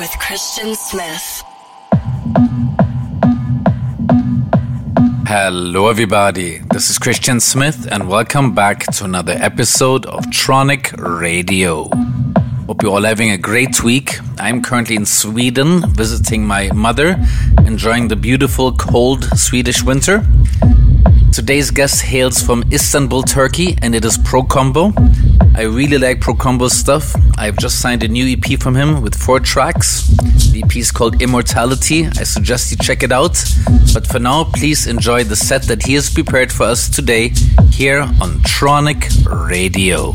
With Christian Smith. Hello, everybody. This is Christian Smith, and welcome back to another episode of Tronic Radio. Hope you're all having a great week. I'm currently in Sweden visiting my mother, enjoying the beautiful cold Swedish winter. Today's guest hails from Istanbul, Turkey, and it is Procombo. I really like Procombo's stuff. I've just signed a new EP from him with four tracks. The EP is called Immortality. I suggest you check it out. But for now, please enjoy the set that he has prepared for us today here on Tronic Radio.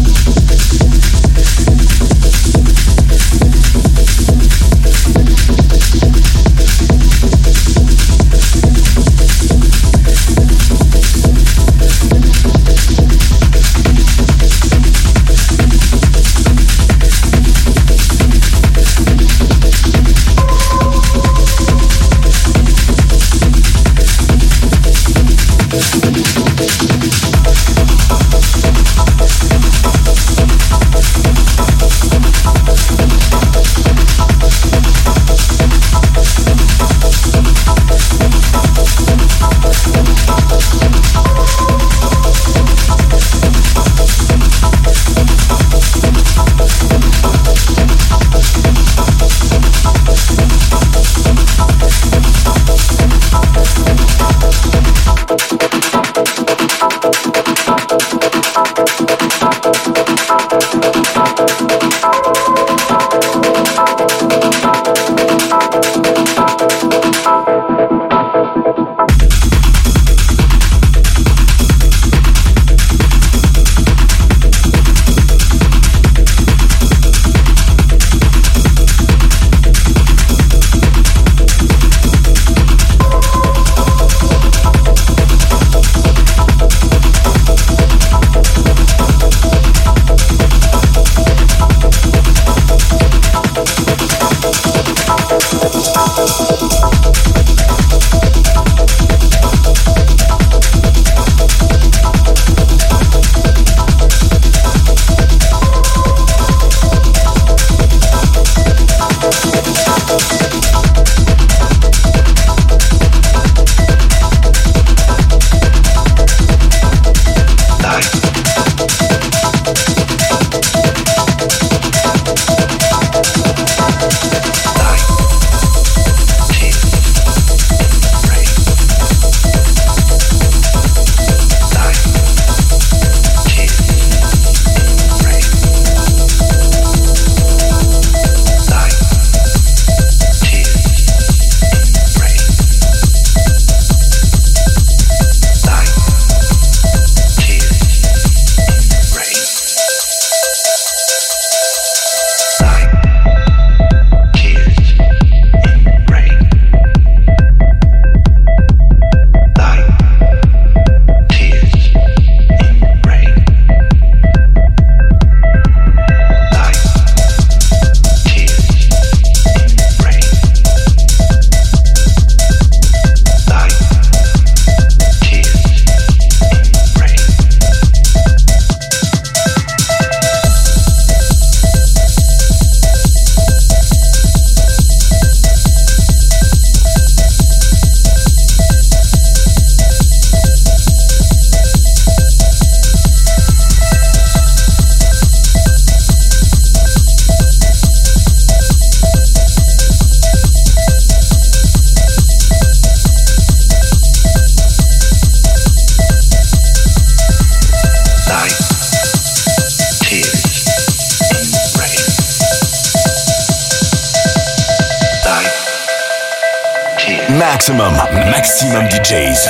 maximum, DJs.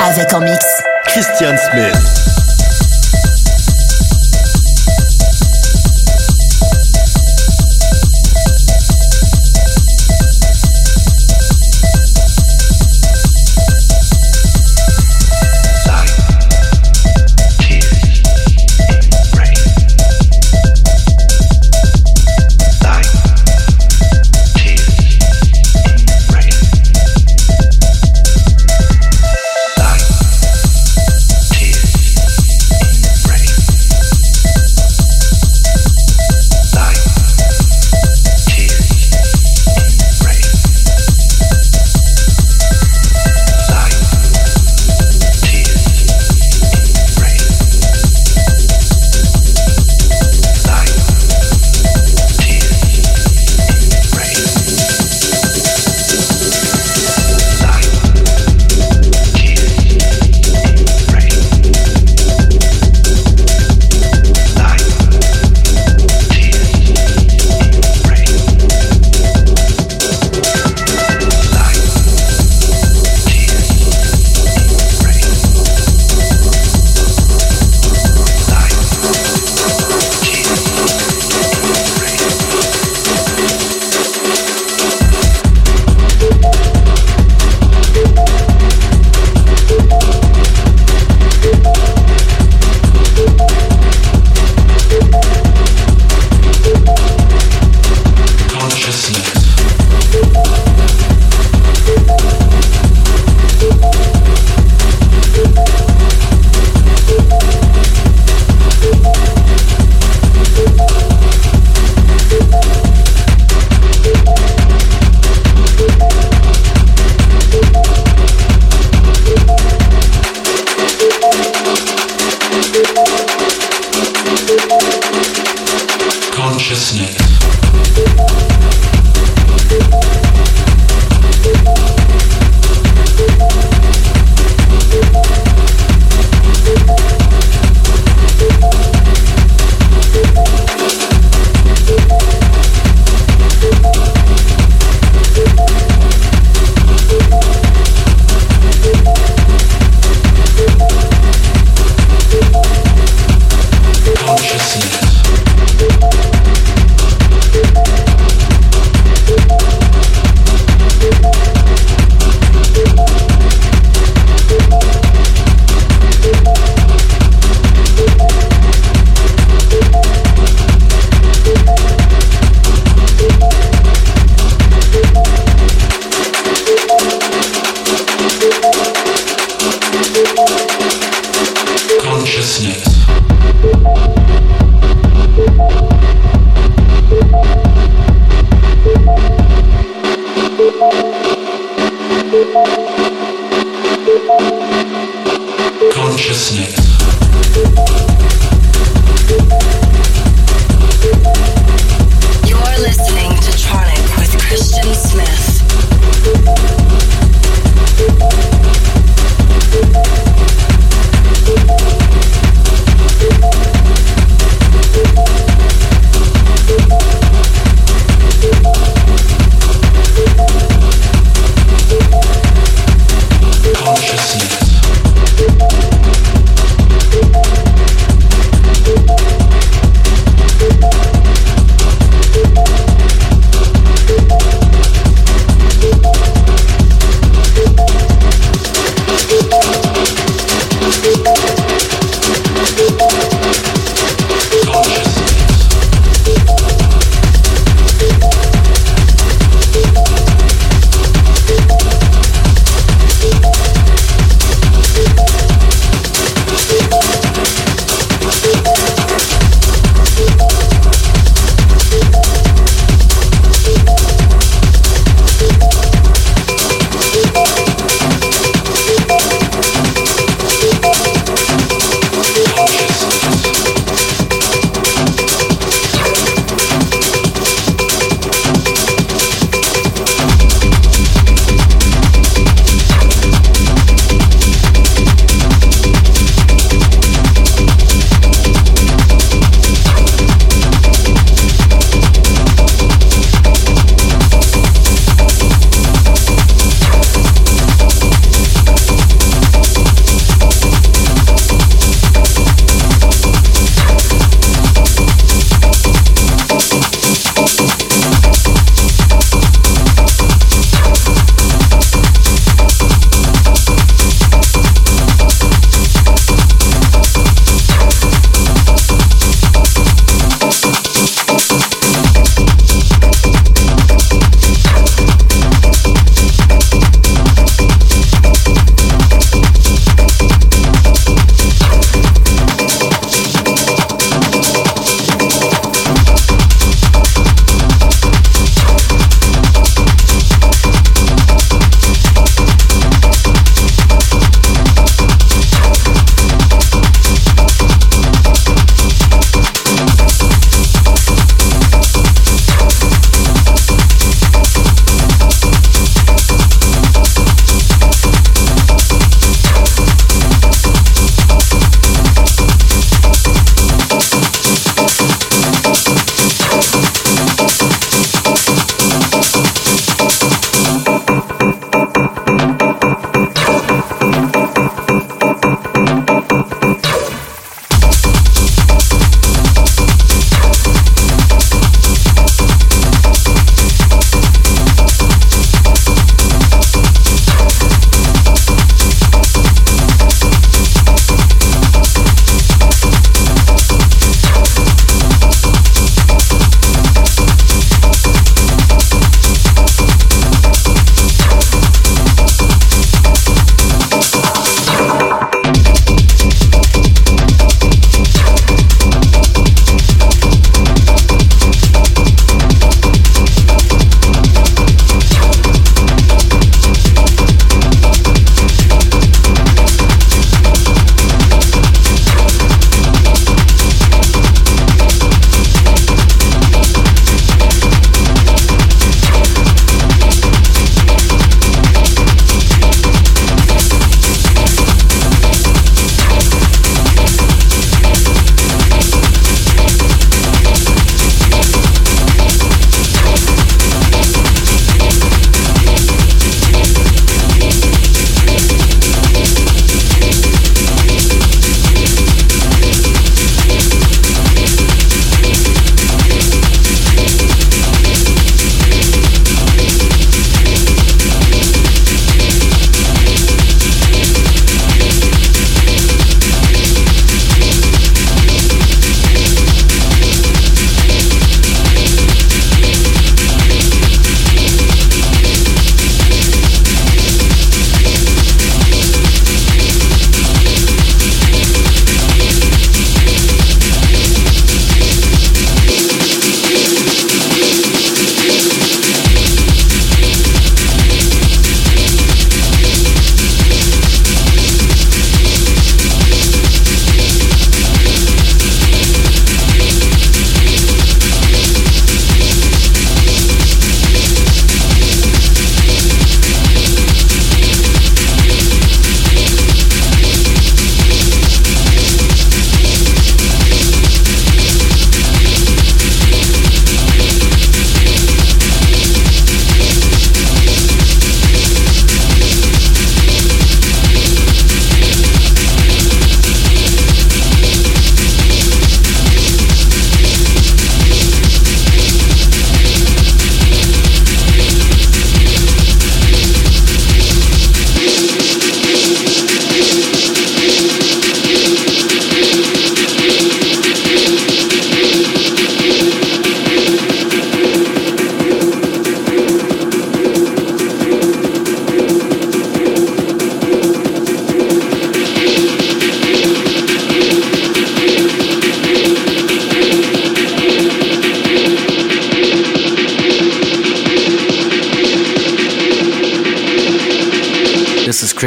Avec en mix Christian Smith.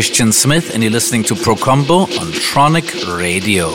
Christian Smith, and you're listening to Procombo on Tronic Radio.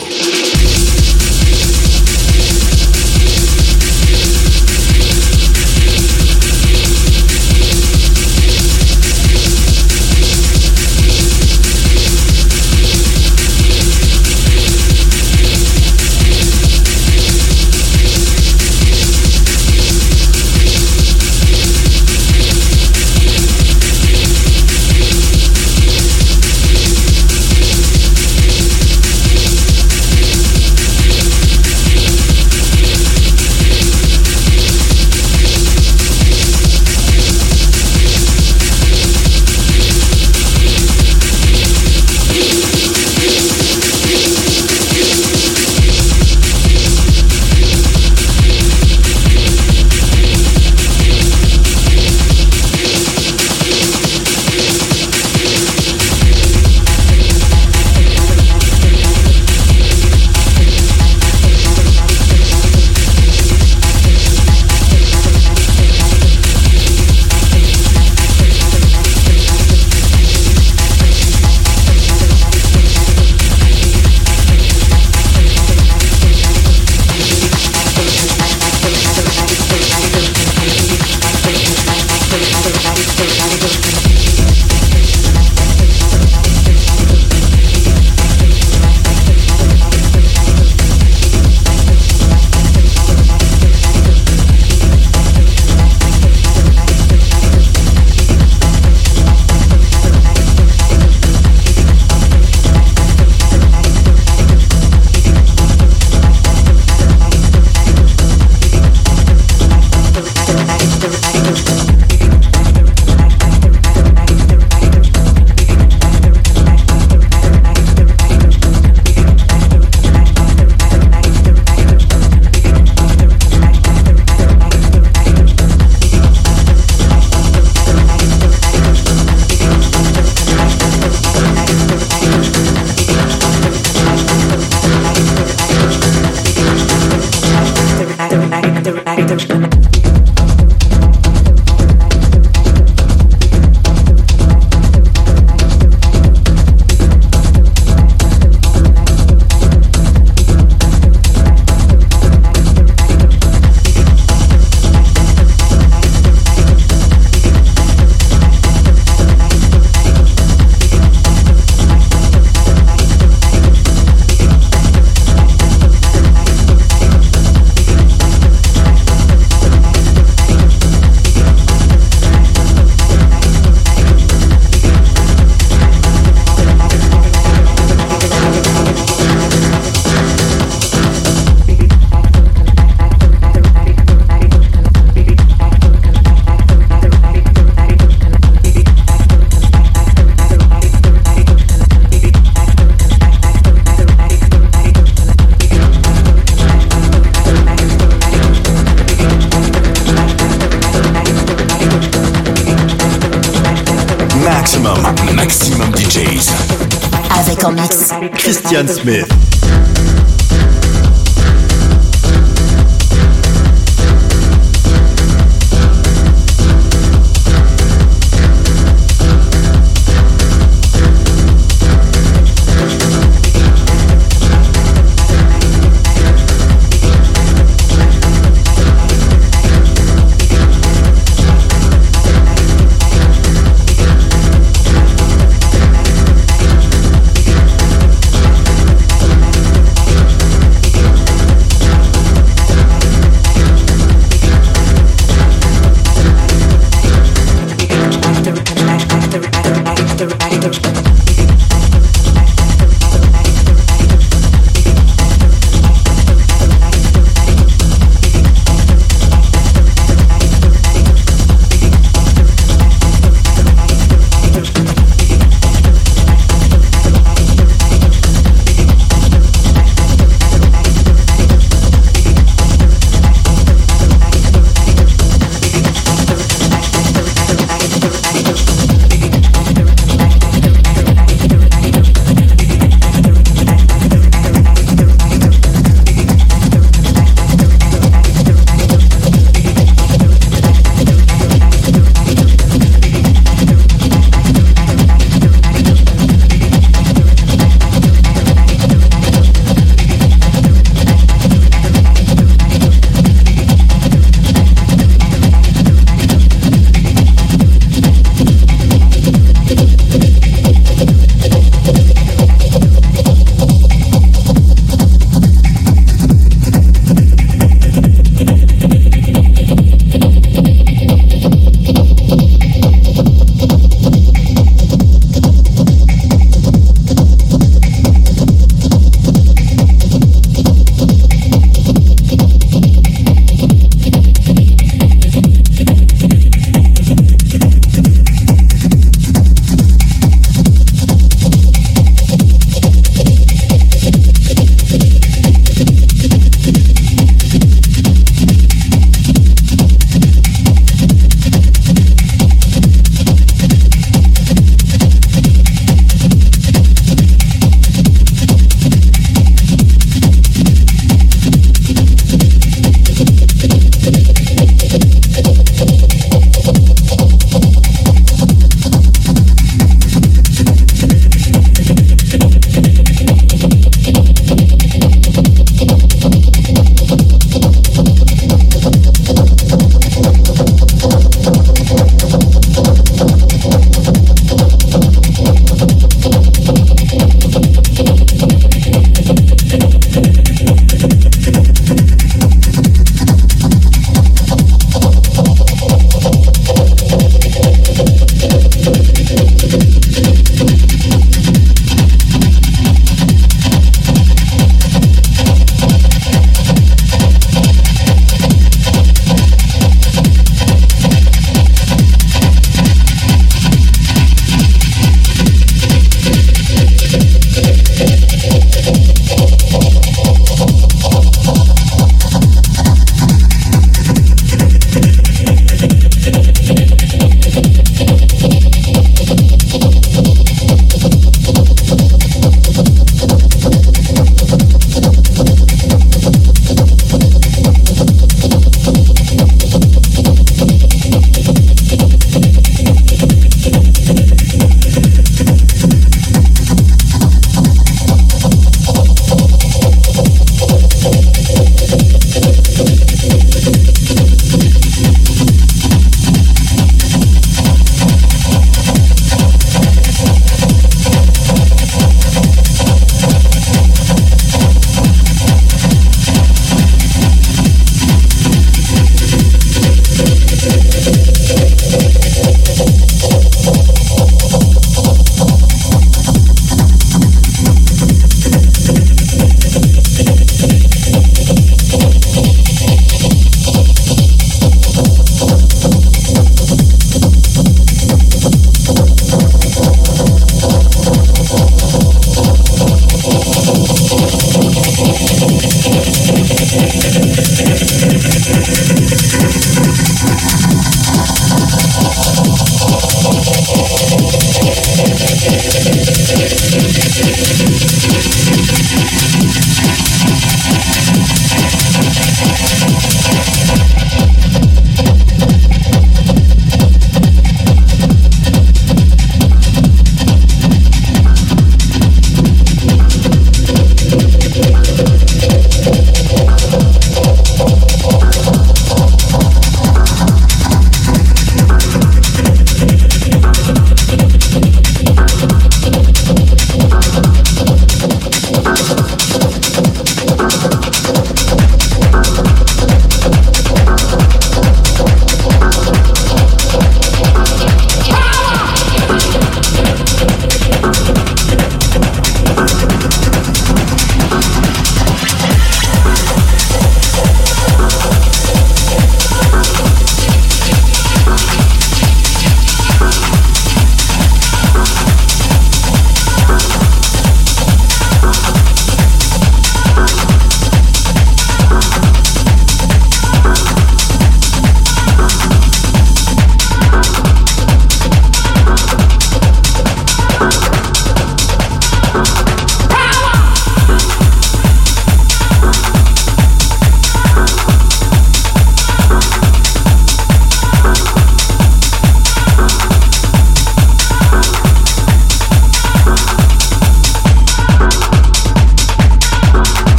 Christian Smith.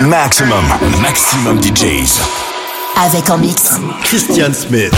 Maximum, maximum DJs. Avec en mix. Christian Smith.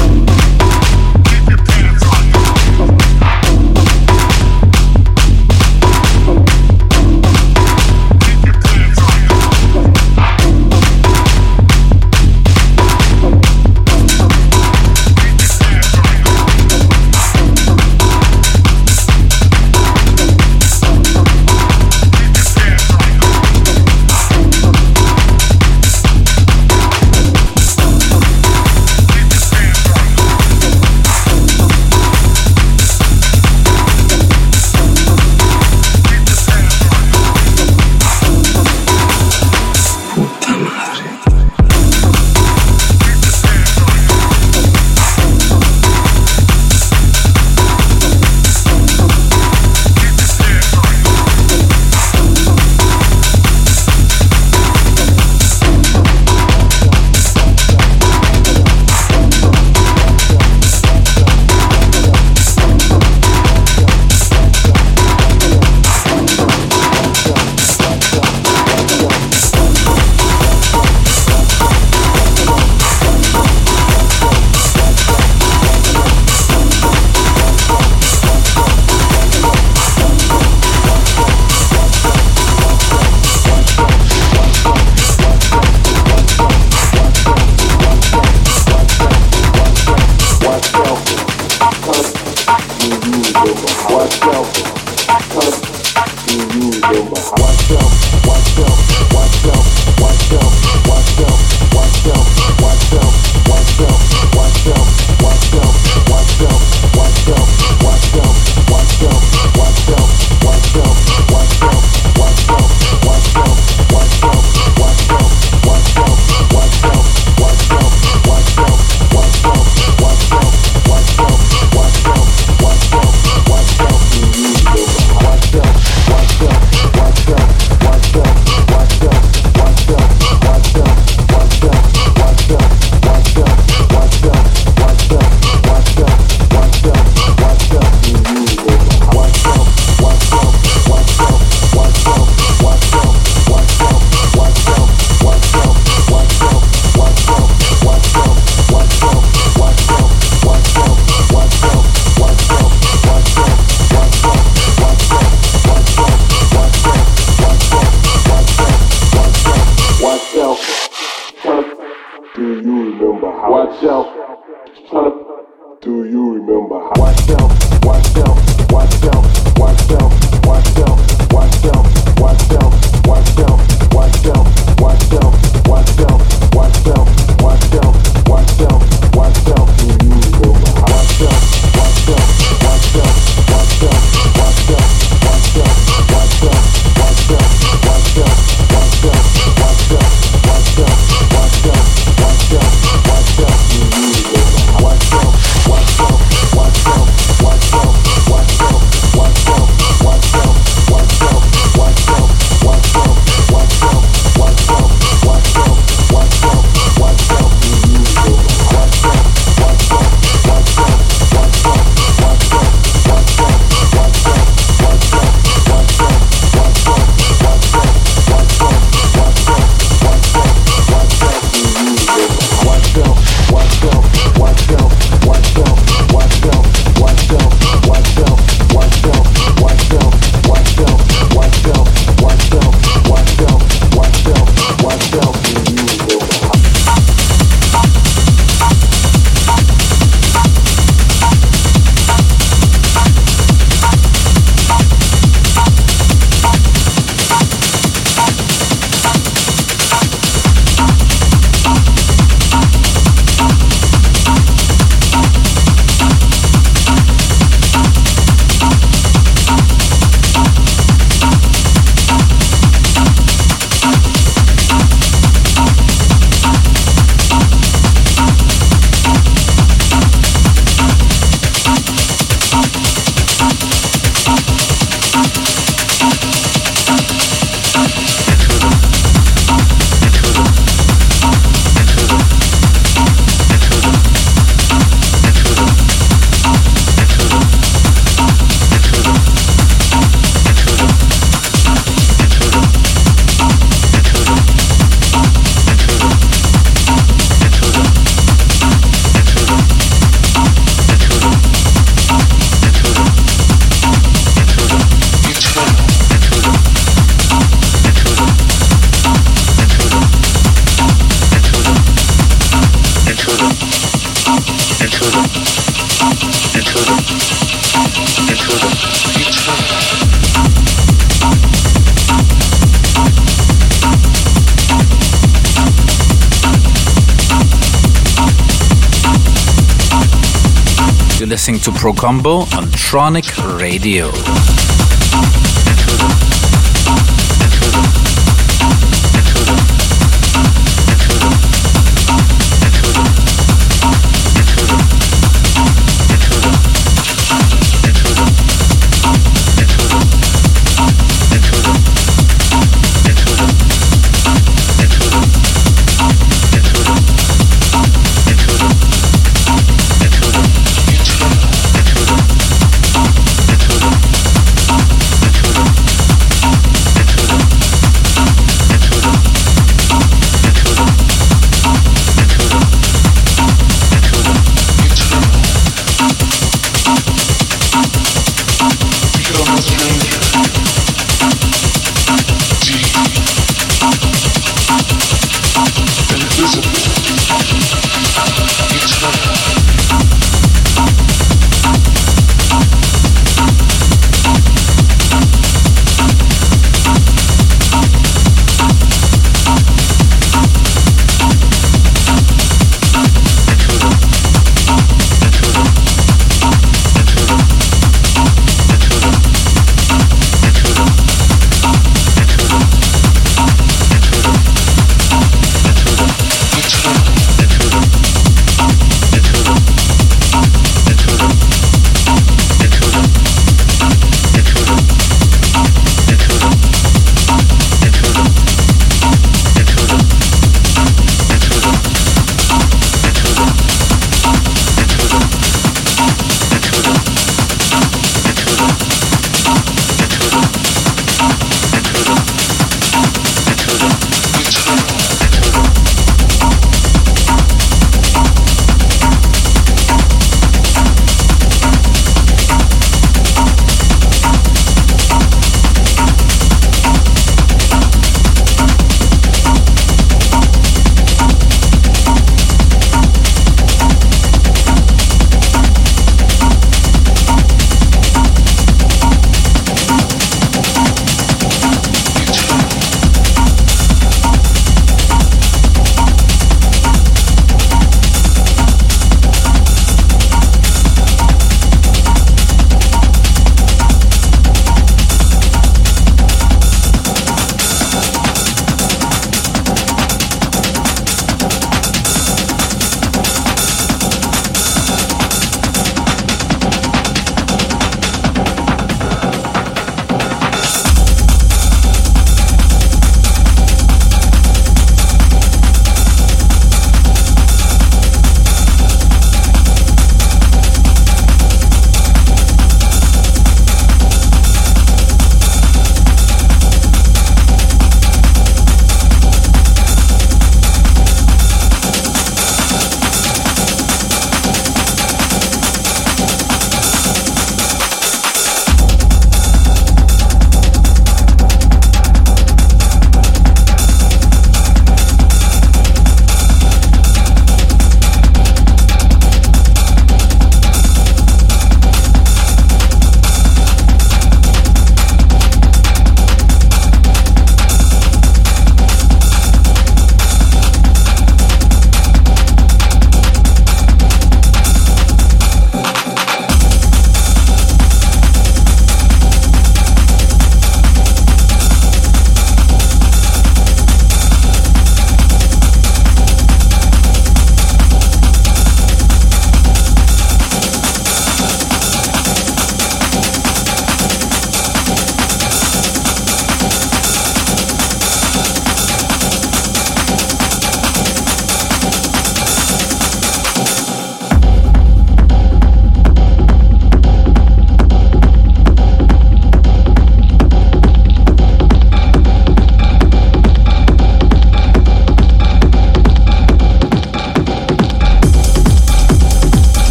Listening to Procombo on Tronic Radio.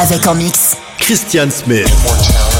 Avec en mix. Christian Smith.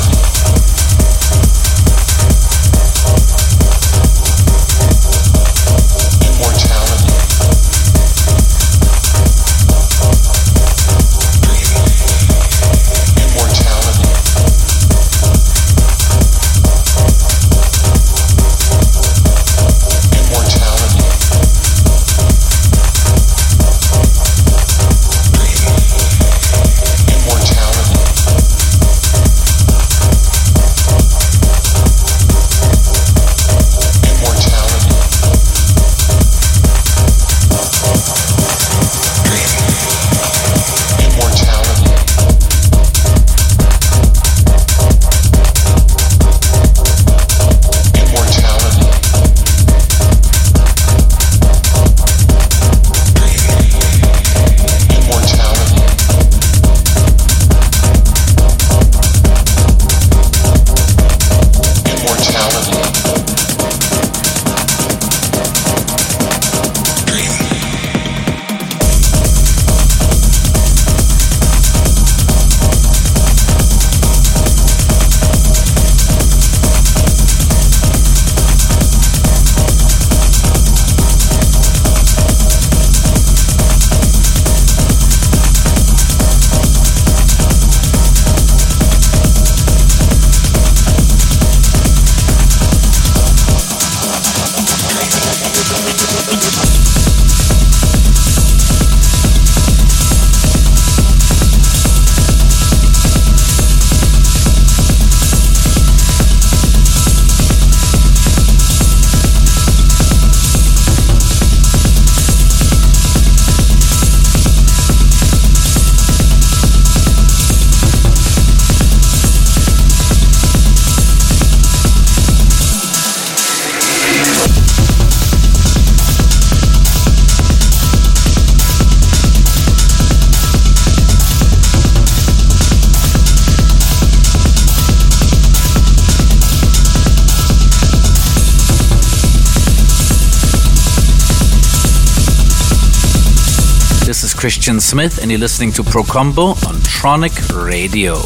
Christian Smith, and you're listening to Procombo on Tronic Radio.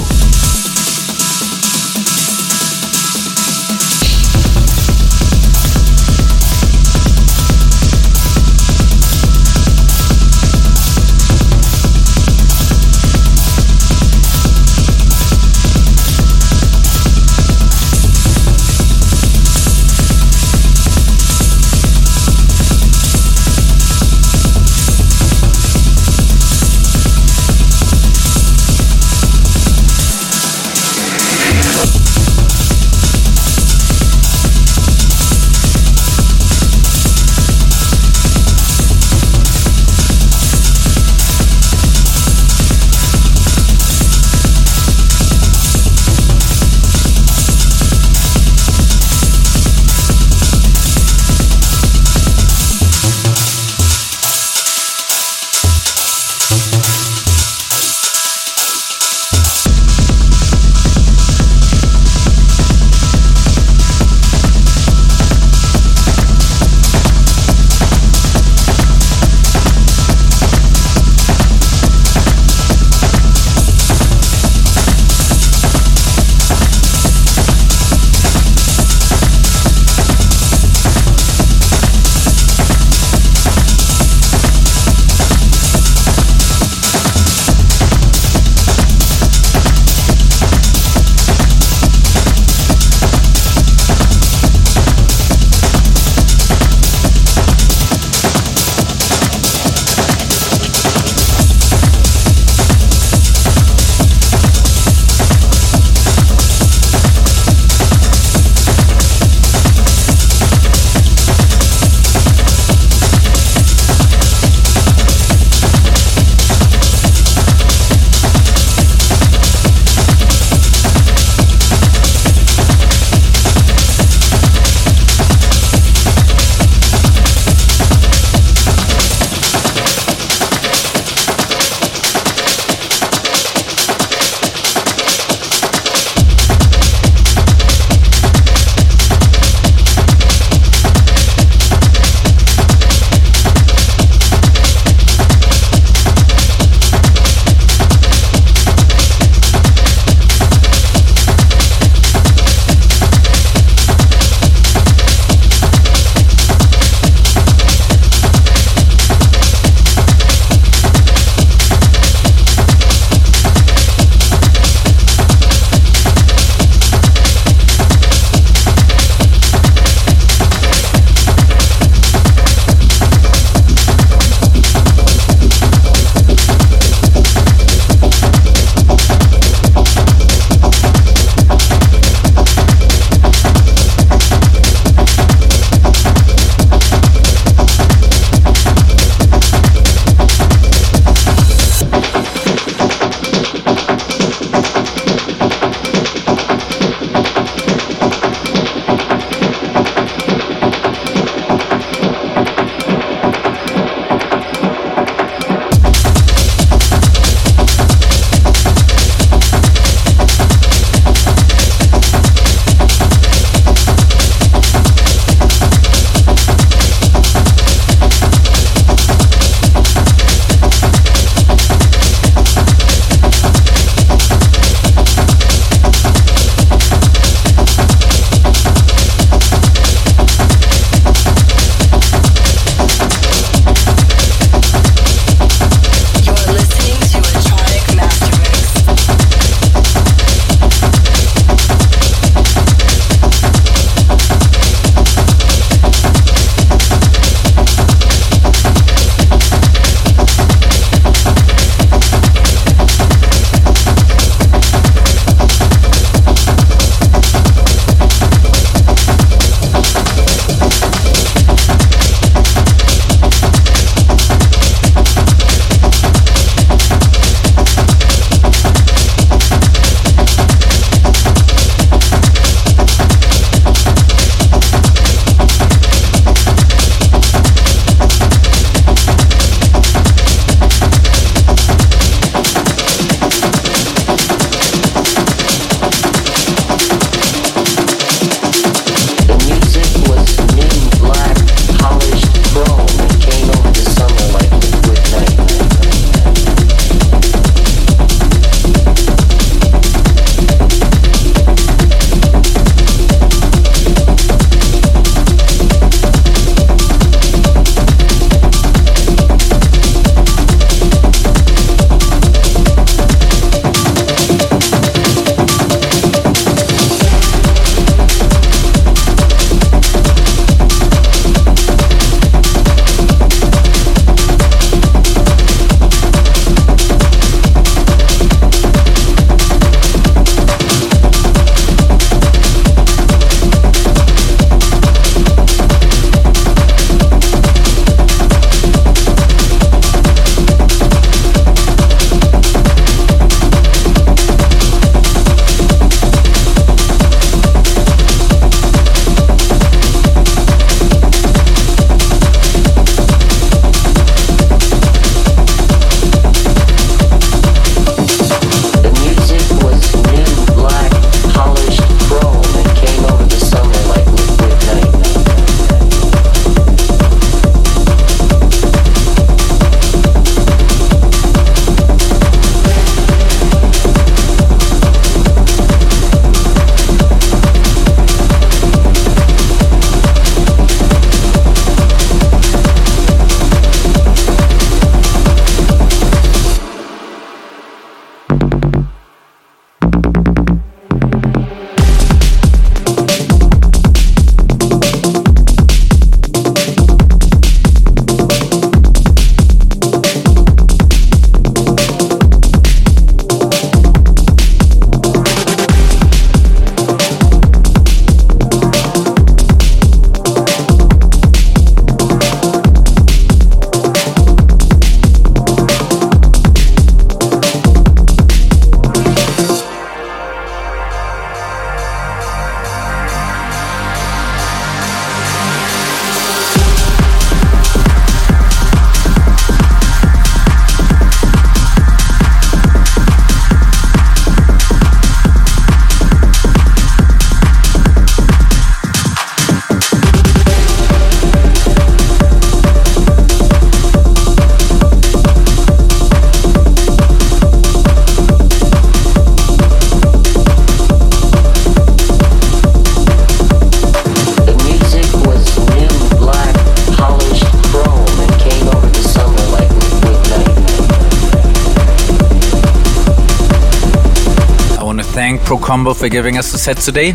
For giving us the set today.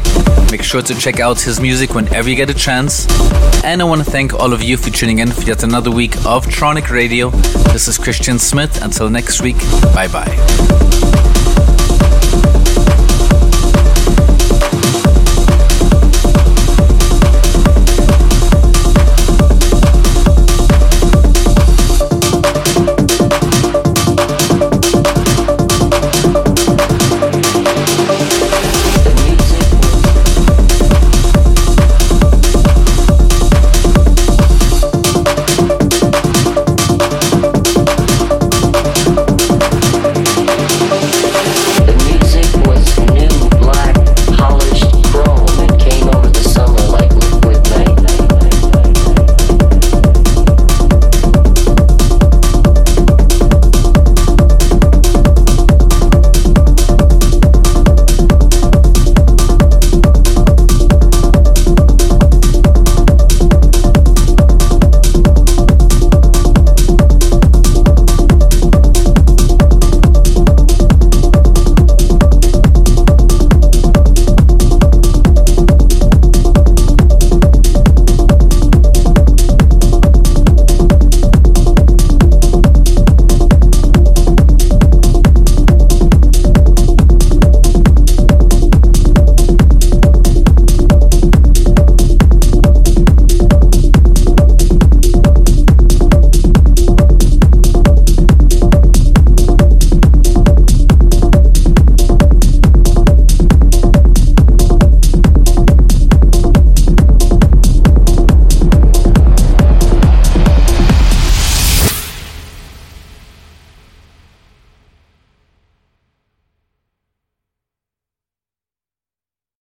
Make sure to check out his music whenever you get a chance. And I want to thank all of you for tuning in for yet another week of Tronic Radio. This is Christian Smith. Until next week, bye bye.